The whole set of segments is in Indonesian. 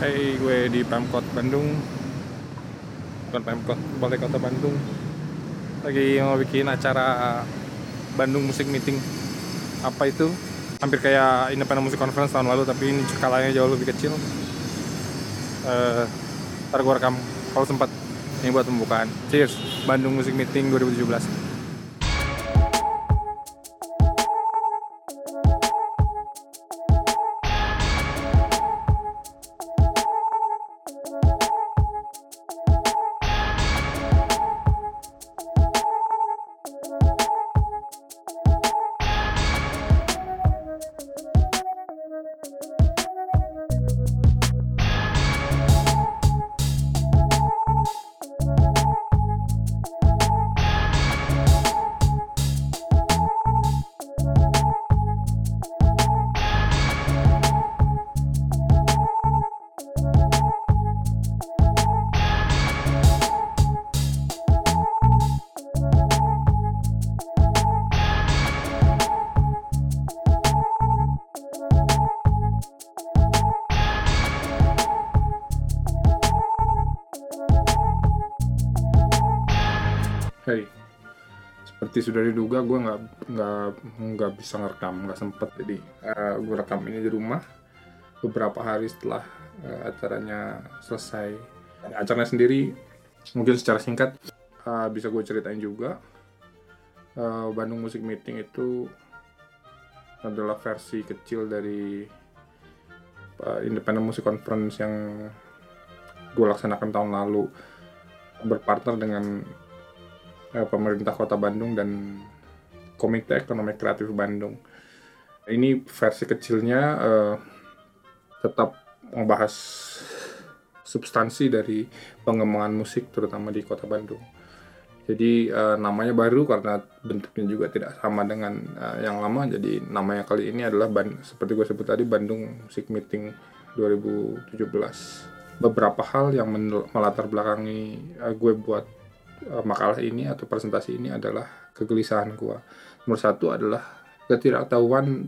Hai, gue di Pemkot Bandung. Bukan Pemkot, Balai Kota Bandung. Lagi mau bikin acara Bandung Musik Meeting. Apa itu? Hampir kayak Independent Music Conference tahun lalu Tapi ini skalanya jauh lebih kecil. Uh, Ntar gue rekam. Kalau sempat Ini buat pembukaan. Cheers, Bandung Musik Meeting 2017 seperti sudah diduga gue nggak nggak nggak bisa ngerekam nggak sempet. Jadi uh, gue rekam ini di rumah. Beberapa hari setelah uh, acaranya selesai. Acaranya sendiri mungkin secara singkat uh, bisa gue ceritain juga. Uh, Bandung Music Meeting itu adalah versi kecil dari uh, Independent Music Conference yang gue laksanakan tahun lalu. Berpartner dengan eh, pemerintah Kota Bandung dan Komite Ekonomi Kreatif Bandung. Ini versi kecilnya eh, tetap membahas substansi dari pengembangan musik terutama di Kota Bandung. Jadi uh, namanya baru karena bentuknya juga tidak sama dengan uh, yang lama. Jadi namanya kali ini adalah Ban seperti gue sebut tadi Bandung Music Meeting 2017. Beberapa hal yang melatar belakangi uh, gue buat uh, makalah ini atau presentasi ini adalah kegelisahan gua. Nomor satu adalah ketidaktahuan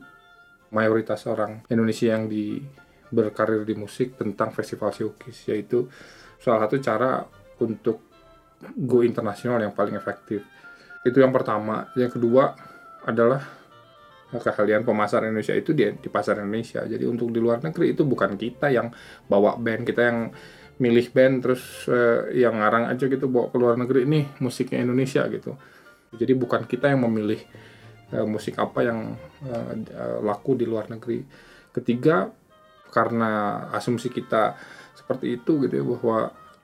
mayoritas orang Indonesia yang di berkarir di musik tentang festival showcase yaitu salah satu cara untuk go internasional yang paling efektif. Itu yang pertama. Yang kedua adalah keahlian pemasaran Indonesia itu di, di pasar Indonesia. Jadi untuk di luar negeri itu bukan kita yang bawa band, kita yang milih band terus uh, yang ngarang aja gitu bawa ke luar negeri nih musiknya Indonesia gitu. Jadi bukan kita yang memilih uh, musik apa yang uh, laku di luar negeri. Ketiga karena asumsi kita seperti itu gitu ya bahwa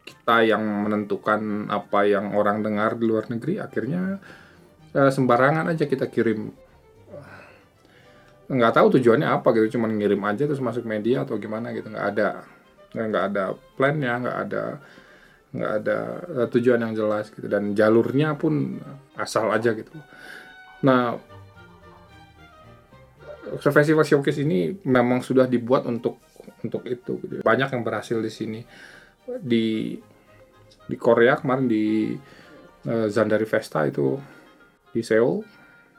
kita yang menentukan apa yang orang dengar di luar negeri akhirnya uh, sembarangan aja kita kirim nggak tahu tujuannya apa gitu cuman ngirim aja terus masuk media atau gimana gitu nggak ada nggak ada plannya nggak ada nggak ada uh, tujuan yang jelas gitu. Dan jalurnya pun asal aja gitu. Nah festival showcase ini memang sudah dibuat untuk untuk itu gitu. banyak yang berhasil di sini. Di di Korea kemarin di uh, Zandari Festa itu di Seoul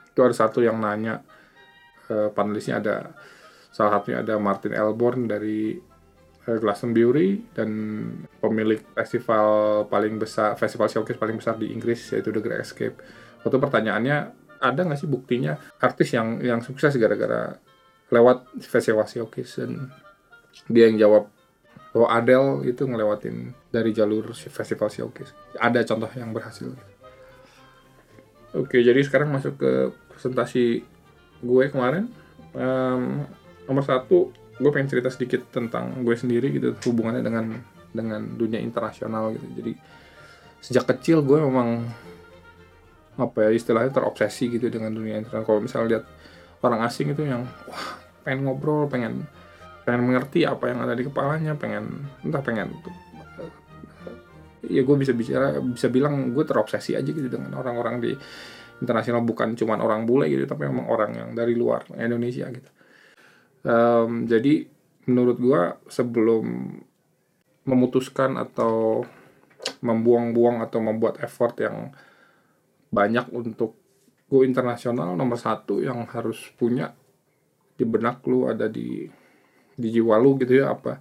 itu ada satu yang nanya uh, panelisnya ada salah satunya ada Martin Elborn dari Glastonbury dan pemilik festival paling besar festival showcase paling besar di Inggris yaitu The Great Escape. Waktu pertanyaannya ada nggak sih buktinya artis yang yang sukses gara-gara lewat festival showcase dan dia yang jawab bahwa Adele itu ngelewatin dari jalur festival showcase. Ada contoh yang berhasil. Oke, jadi sekarang masuk ke presentasi gue kemarin. Um, nomor satu gue pengen cerita sedikit tentang gue sendiri gitu hubungannya dengan dengan dunia internasional gitu. Jadi sejak kecil gue memang apa ya istilahnya terobsesi gitu dengan dunia internasional. Kalau misalnya lihat orang asing itu yang wah pengen ngobrol pengen pengen mengerti apa yang ada di kepalanya pengen entah pengen ya gue bisa bicara bisa bilang gue terobsesi aja gitu dengan orang-orang di internasional. Bukan cuma orang bule gitu tapi memang orang yang dari luar Indonesia gitu Um, jadi menurut gua sebelum memutuskan atau membuang-buang atau membuat effort yang banyak untuk go internasional nomor satu yang harus punya di benak lu ada di di jiwa lu gitu ya apa?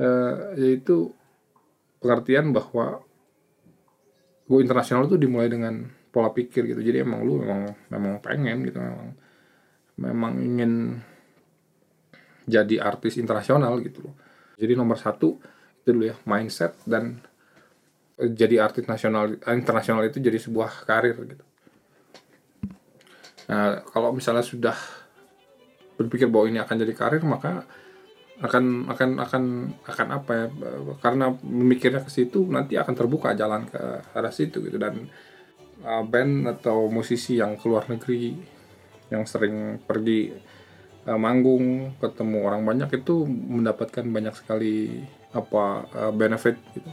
Uh, yaitu pengertian bahwa go internasional itu dimulai dengan pola pikir gitu. Jadi emang lu memang memang pengen gitu memang memang ingin jadi artis internasional gitu loh. Jadi nomor satu itu dulu ya mindset dan jadi artis nasional internasional itu jadi sebuah karir gitu. Nah kalau misalnya sudah berpikir bahwa ini akan jadi karir maka akan akan akan akan apa ya karena memikirnya ke situ nanti akan terbuka jalan ke arah situ gitu. Dan uh, band atau musisi yang keluar negeri yang sering pergi uh, manggung ketemu orang banyak itu mendapatkan banyak sekali apa uh, benefit gitu.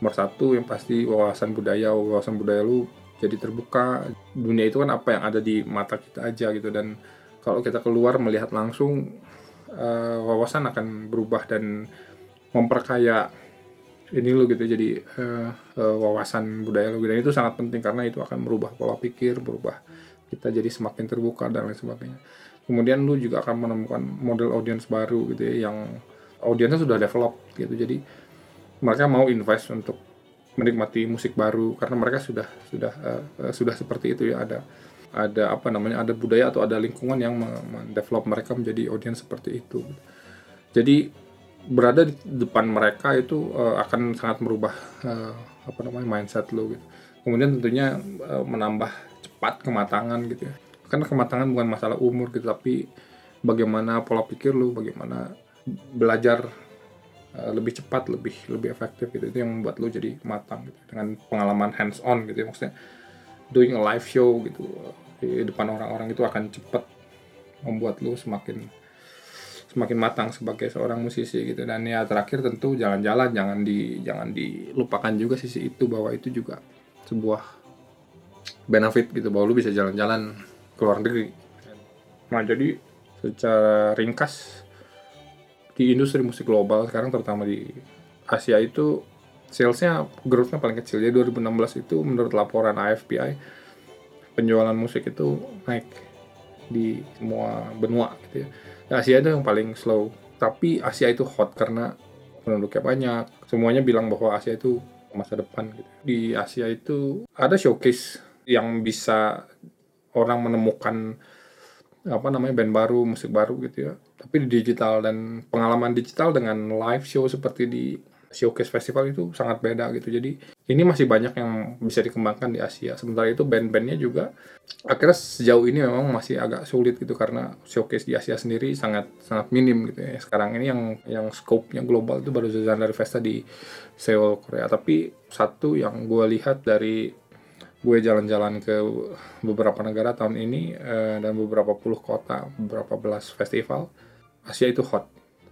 Nomor satu yang pasti wawasan budaya wawasan budaya lu jadi terbuka. Dunia itu kan apa yang ada di mata kita aja gitu dan kalau kita keluar melihat langsung uh, wawasan akan berubah dan memperkaya ini lo gitu. Jadi uh, uh, wawasan budaya lo dan itu sangat penting karena itu akan merubah pola pikir berubah kita jadi semakin terbuka dan lain sebagainya kemudian lu juga akan menemukan model audience baru gitu ya yang audiensnya sudah develop gitu. Jadi mereka mau invest untuk menikmati musik baru karena mereka sudah sudah uh, sudah seperti itu ya. Ada ada apa namanya ada budaya atau ada lingkungan yang mendevelop mereka menjadi audiens seperti itu. Jadi berada di depan mereka itu uh, akan sangat merubah uh, apa namanya mindset lo gitu. Kemudian tentunya uh, menambah cepat kematangan gitu ya karena kematangan bukan masalah umur gitu tapi bagaimana pola pikir lo bagaimana belajar uh, lebih cepat lebih lebih efektif gitu itu yang membuat lo jadi matang gitu. dengan pengalaman hands on gitu ya maksudnya doing a live show gitu di depan orang-orang itu akan cepat membuat lu semakin semakin matang sebagai seorang musisi gitu dan ya terakhir tentu jalan-jalan jangan di jangan dilupakan juga sisi itu bahwa itu juga sebuah benefit gitu bahwa lu bisa jalan-jalan ke luar negeri nah jadi secara ringkas di industri musik global sekarang terutama di Asia itu salesnya growth-nya paling kecil jadi 2016 itu menurut laporan AFPI penjualan musik itu naik di semua benua gitu ya. Asia itu yang paling slow. Tapi Asia itu hot karena penduduknya banyak. Semuanya bilang bahwa Asia itu masa depan gitu. Di Asia itu ada showcase yang bisa orang menemukan apa namanya band baru, musik baru gitu ya. Tapi di digital dan pengalaman digital dengan live show seperti di showcase festival itu sangat beda gitu. Jadi ini masih banyak yang bisa dikembangkan di Asia. Sementara itu band-bandnya juga akhirnya sejauh ini memang masih agak sulit gitu karena showcase di Asia sendiri sangat sangat minim gitu ya. Sekarang ini yang yang scope-nya global itu baru saja dari Festa di Seoul Korea. Tapi satu yang gue lihat dari gue jalan-jalan ke beberapa negara tahun ini eh, dan beberapa puluh kota, beberapa belas festival, Asia itu hot.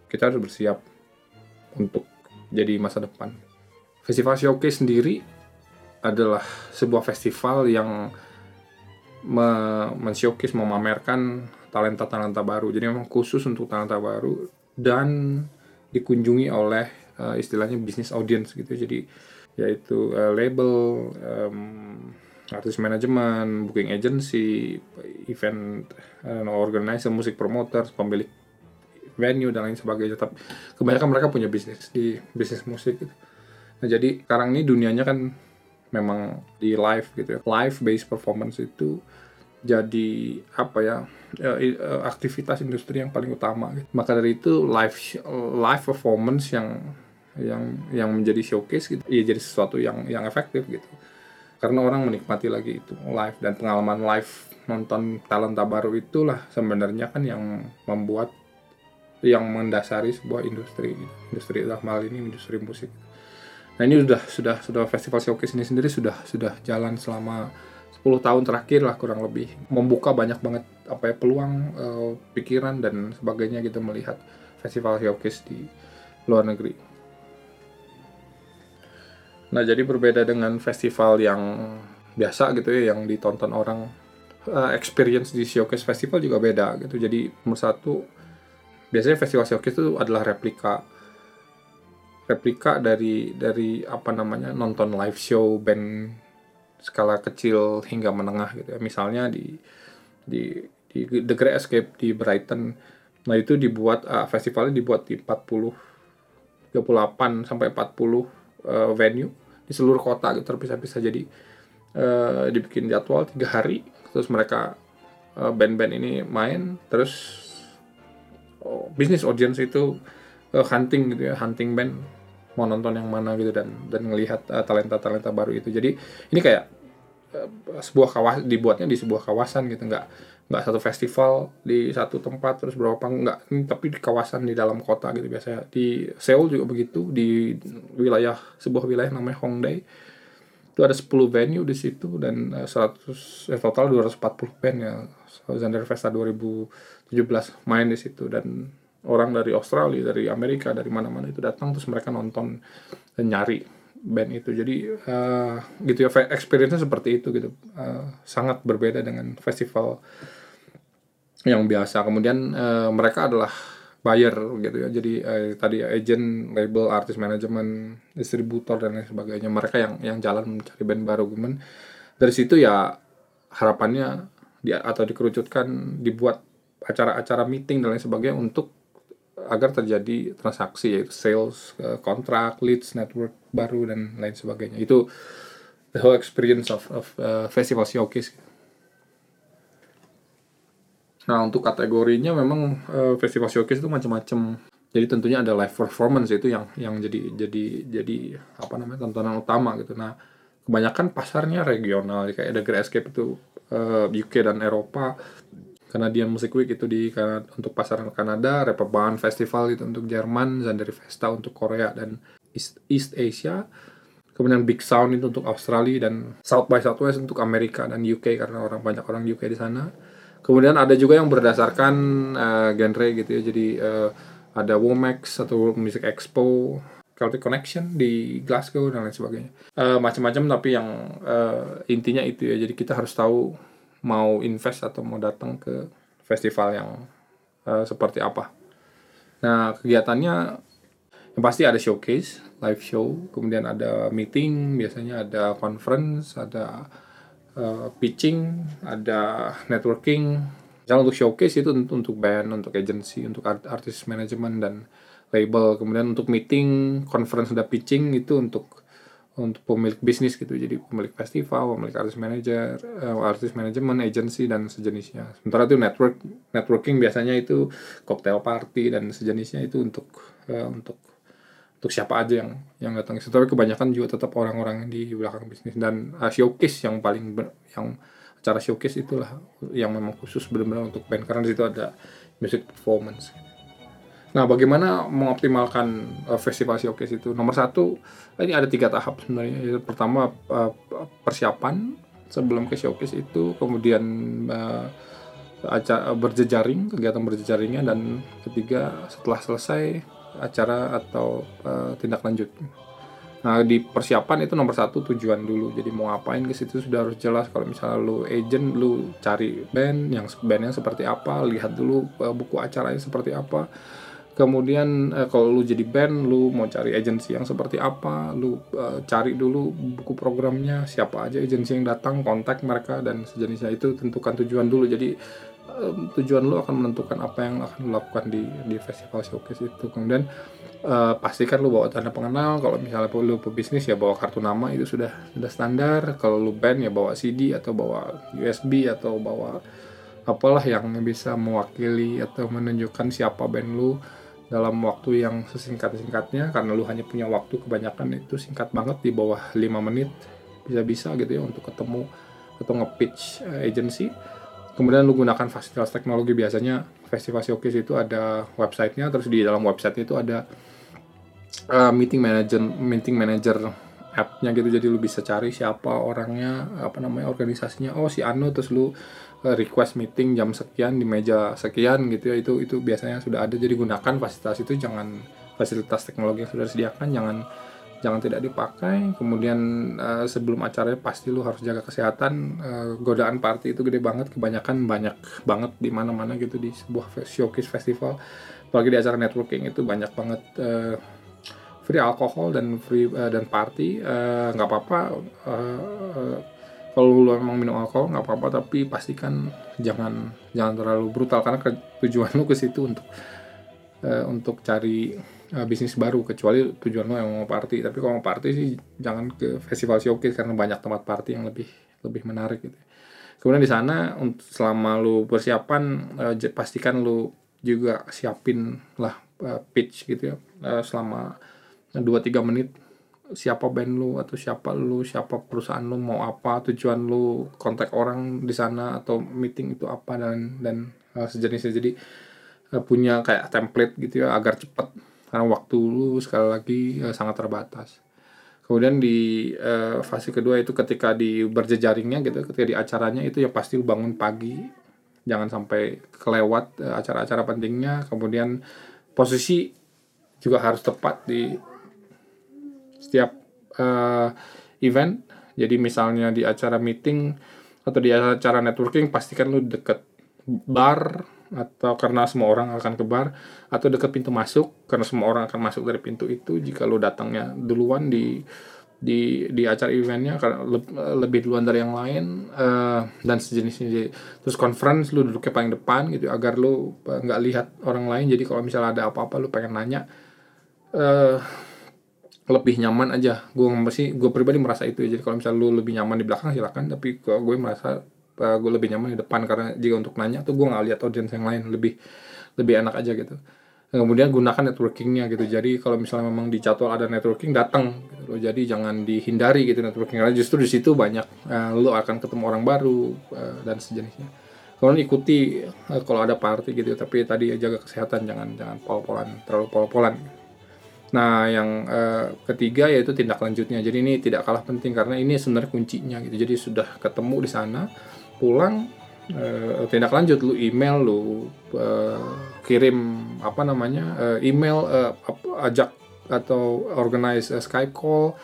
Kita harus bersiap untuk jadi masa depan. Festival Showcase sendiri adalah sebuah festival yang me men-showcase memamerkan talenta-talenta baru. Jadi memang khusus untuk talenta baru dan dikunjungi oleh uh, istilahnya bisnis audience gitu. Jadi yaitu uh, label, um, artis manajemen, booking agency, event uh, organizer, musik promoters, pemilik venue dan lain sebagainya tapi kebanyakan mereka punya bisnis di bisnis musik gitu. nah jadi sekarang ini dunianya kan memang di live gitu ya live based performance itu jadi apa ya, ya aktivitas industri yang paling utama gitu. maka dari itu live live performance yang yang yang menjadi showcase gitu. Ya jadi sesuatu yang yang efektif gitu. Karena orang menikmati lagi itu live dan pengalaman live nonton talenta baru itulah sebenarnya kan yang membuat yang mendasari sebuah industri industri dalam hal ini industri musik. Nah ini sudah sudah sudah festival showcase ini sendiri sudah sudah jalan selama 10 tahun terakhir lah kurang lebih. Membuka banyak banget apa ya peluang uh, pikiran dan sebagainya gitu melihat festival showcase di luar negeri nah jadi berbeda dengan festival yang biasa gitu ya yang ditonton orang uh, experience di showcase festival juga beda gitu. Jadi nomor satu biasanya festival showcase itu adalah replika replika dari dari apa namanya nonton live show band skala kecil hingga menengah gitu ya. Misalnya di di di The Great Escape di Brighton. Nah itu dibuat uh, festivalnya dibuat di 40 38 sampai 40 uh, venue di seluruh kota gitu terpisah-pisah. Jadi uh, dibikin jadwal tiga hari terus mereka uh, band-band ini main terus oh, bisnis audience itu uh, hunting gitu ya hunting band mau nonton yang mana gitu dan dan ngelihat uh, talenta-talenta baru itu. Jadi ini kayak uh, sebuah kawasan dibuatnya di sebuah kawasan gitu nggak nggak satu festival di satu tempat terus berapa nggak tapi di kawasan di dalam kota gitu biasanya. Di Seoul juga begitu di wilayah sebuah wilayah namanya Hongdae. Itu ada 10 venue di situ dan uh, 100 eh, total 240 band ya. Zander Festa 2017 main di situ dan orang dari Australia dari Amerika dari mana-mana itu datang terus mereka nonton dan nyari band itu. Jadi uh, gitu ya experience-nya seperti itu gitu. Uh, sangat berbeda dengan festival yang biasa. Kemudian uh, mereka adalah buyer gitu ya. Jadi uh, tadi agent label artist management distributor dan lain sebagainya. Mereka yang yang jalan mencari band baru. Kemudian dari situ ya harapannya di atau dikerucutkan dibuat acara-acara meeting dan lain sebagainya untuk agar terjadi transaksi yaitu sales kontrak leads network baru dan lain sebagainya. Itu the whole experience of, of uh, festival showcase Nah untuk kategorinya memang uh, festival showcase itu macam-macam. Jadi tentunya ada live performance itu yang yang jadi jadi jadi apa namanya tontonan utama gitu. Nah kebanyakan pasarnya regional kayak ada Great Escape itu uh, eh, UK dan Eropa. Canadian Music Week itu di untuk pasar Kanada, Reeperbahn Festival itu untuk Jerman, Zandari Festa untuk Korea dan East, East Asia. Kemudian Big Sound itu untuk Australia dan South by Southwest untuk Amerika dan UK karena orang banyak orang UK di sana Kemudian ada juga yang berdasarkan uh, genre gitu ya. Jadi uh, ada Womax atau Music Expo, Celtic Connection di Glasgow dan lain sebagainya. Uh, Macam-macam tapi yang uh, intinya itu ya. Jadi kita harus tahu mau invest atau mau datang ke festival yang uh, seperti apa. Nah kegiatannya yang pasti ada showcase, live show, kemudian ada meeting, biasanya ada conference, ada uh, pitching, ada networking. Misalnya untuk showcase itu untuk, band, untuk agency, untuk art, artis manajemen dan label. Kemudian untuk meeting, conference ada pitching itu untuk untuk pemilik bisnis gitu. Jadi pemilik festival, pemilik artis manager, uh, artis manajemen, agency dan sejenisnya. Sementara itu network networking biasanya itu cocktail party dan sejenisnya itu untuk uh, untuk untuk siapa aja yang yang datang ke situ. Tapi kebanyakan juga tetap orang-orang di belakang bisnis. Dan uh, showcase yang paling ber, yang acara showcase itulah yang memang khusus benar-benar untuk band. Karena di situ ada music performance. Nah bagaimana mengoptimalkan uh, festival showcase itu? Nomor satu ini ada tiga tahap sebenarnya. Pertama uh, persiapan sebelum ke showcase itu. Kemudian uh, acara berjejaring kegiatan berjejaringnya. Dan ketiga setelah selesai acara atau uh, tindak lanjut. Nah di persiapan itu nomor satu tujuan dulu. Jadi mau ngapain ke situ sudah harus jelas. Kalau misalnya lu agent, lu cari band yang bandnya seperti apa, lihat dulu uh, buku acaranya seperti apa. Kemudian uh, kalau lu jadi band, lu mau cari agensi yang seperti apa, lu uh, cari dulu buku programnya, siapa aja agensi yang datang, kontak mereka dan sejenisnya itu tentukan tujuan dulu. Jadi um, tujuan lo akan menentukan apa yang akan lo lakukan di di festival showcase itu kemudian uh, pastikan lo bawa tanda pengenal. Kalau misalnya lo pebisnis ya bawa kartu nama itu sudah sudah standar. Kalau lo band ya bawa CD atau bawa USB atau bawa apalah yang bisa mewakili atau menunjukkan siapa band lo dalam waktu yang sesingkat-singkatnya. Karena lu hanya punya waktu kebanyakan itu singkat banget di bawah 5 menit bisa-bisa gitu ya untuk ketemu atau nge-pitch uh, agency kemudian lu gunakan fasilitas teknologi biasanya festival showcase itu ada websitenya terus di dalam website itu ada uh, meeting manager meeting manager app-nya gitu. Jadi lu bisa cari siapa orangnya apa namanya organisasinya. Oh si Anu terus lu uh, request meeting jam sekian di meja sekian gitu ya. Itu itu biasanya sudah ada. Jadi gunakan fasilitas itu jangan fasilitas teknologi yang sudah disediakan jangan jangan tidak dipakai. Kemudian uh, sebelum acaranya pasti lu harus jaga kesehatan. Uh, godaan party itu gede banget. Kebanyakan banyak banget di mana-mana gitu di sebuah showcase festival. Apalagi di acara networking itu banyak banget uh, free alkohol dan free uh, dan party. Nggak uh, apa-apa uh, uh, kalau lu memang minum alkohol nggak apa-apa tapi pastikan jangan jangan terlalu brutal. Karena tujuan lu ke situ untuk uh, untuk cari uh, bisnis baru kecuali tujuan lo yang mau party. Tapi kalau mau party sih jangan ke festival showcase karena banyak tempat party yang lebih lebih menarik gitu. Kemudian di sana selama lu persiapan uh, pastikan lu juga siapin lah uh, pitch gitu ya. Uh, selama 2-3 menit siapa band lu atau siapa lu siapa perusahaan lu mau apa tujuan lu kontak orang di sana atau meeting itu apa dan dan uh, sejenisnya. Jadi uh, punya kayak template gitu ya agar cepat karena waktu lu sekali lagi uh, sangat terbatas. Kemudian di uh, fase kedua itu ketika di berjejaringnya gitu ketika di acaranya itu ya pasti lu bangun pagi jangan sampai kelewat uh, acara-acara pentingnya. Kemudian posisi juga harus tepat di setiap uh, event. Jadi misalnya di acara meeting atau di acara networking pastikan lu deket bar atau karena semua orang akan ke bar atau deket pintu masuk karena semua orang akan masuk dari pintu itu jika lu datangnya duluan di di di acara eventnya lebih duluan dari yang lain uh, dan sejenisnya. Terus conference lu duduknya paling depan gitu agar lu nggak lihat orang lain. Jadi kalau misalnya ada apa-apa lu pengen nanya uh, lebih nyaman aja. Gue masih gue pribadi merasa itu jadi kalau misalnya lu lebih nyaman di belakang silakan. Tapi gue merasa uh, gue lebih nyaman di depan karena jika untuk nanya tuh gue nggak lihat audiens yang lain lebih lebih enak aja gitu. Kemudian gunakan networkingnya gitu. Jadi kalau misalnya memang di jadwal ada networking datang gitu loh. Jadi jangan dihindari gitu networking karena justru di situ banyak uh, lu akan ketemu orang baru uh, dan sejenisnya. Kemudian ikuti uh, kalau ada party gitu. Tapi tadi jaga kesehatan jangan jangan pol-polan terlalu pol-polan. Nah, yang uh, ketiga yaitu tindak lanjutnya. Jadi ini tidak kalah penting karena ini sebenarnya kuncinya gitu. Jadi sudah ketemu di sana, pulang uh, tindak lanjut lu email lu uh, kirim apa namanya uh, email uh, ajak atau organize uh, Skype call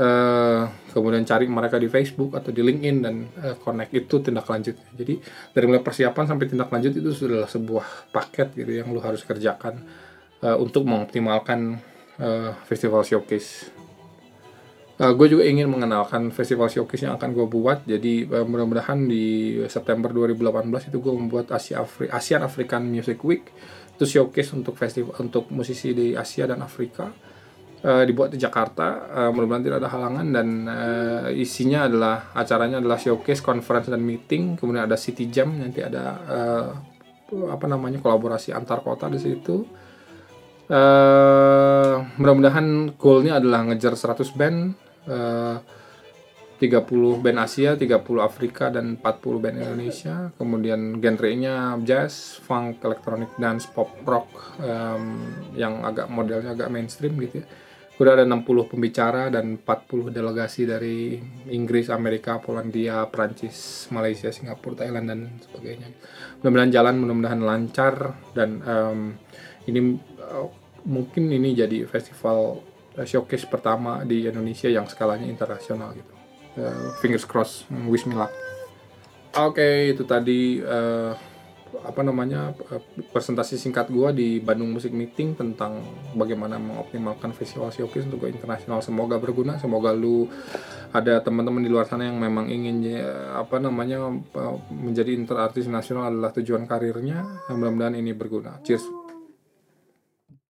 uh, kemudian cari mereka di Facebook atau di LinkedIn dan uh, connect itu tindak lanjut. Jadi dari mulai persiapan sampai tindak lanjut itu sudah sebuah paket gitu yang lu harus kerjakan uh, untuk mengoptimalkan uh, festival showcase. Uh, gue juga ingin mengenalkan festival showcase yang akan gue buat. Jadi uh, mudah-mudahan di September 2018 itu gue membuat Asia Afri ASEAN African Music Week. Itu showcase untuk festival untuk musisi di Asia dan Afrika. Uh, dibuat di Jakarta, uh, mudah-mudahan tidak ada halangan dan uh, isinya adalah acaranya adalah showcase, conference dan meeting, kemudian ada city jam, nanti ada uh, apa namanya kolaborasi antar kota di situ Uh, mudah-mudahan goalnya adalah ngejar 100 band, uh, 30 band Asia, 30 Afrika, dan 40 band Indonesia. Kemudian genrenya jazz, funk, electronic dance, pop, rock um, yang agak modelnya agak mainstream gitu ya. Udah ada 60 pembicara dan 40 delegasi dari Inggris, Amerika, Polandia, Prancis, Malaysia, Singapura, Thailand dan sebagainya. Mudah-mudahan jalan, mudah-mudahan lancar dan um, ini uh, mungkin ini jadi festival showcase pertama di Indonesia yang skalanya internasional gitu. Uh, fingers crossed, wish me luck. Oke, okay, itu tadi uh, apa namanya presentasi singkat gua di Bandung Music Meeting tentang bagaimana mengoptimalkan festival showcase untuk internasional. Semoga berguna, semoga lu ada teman-teman di luar sana yang memang ingin apa namanya menjadi interartis nasional adalah tujuan karirnya. Mudah-mudahan ini berguna. Cheers.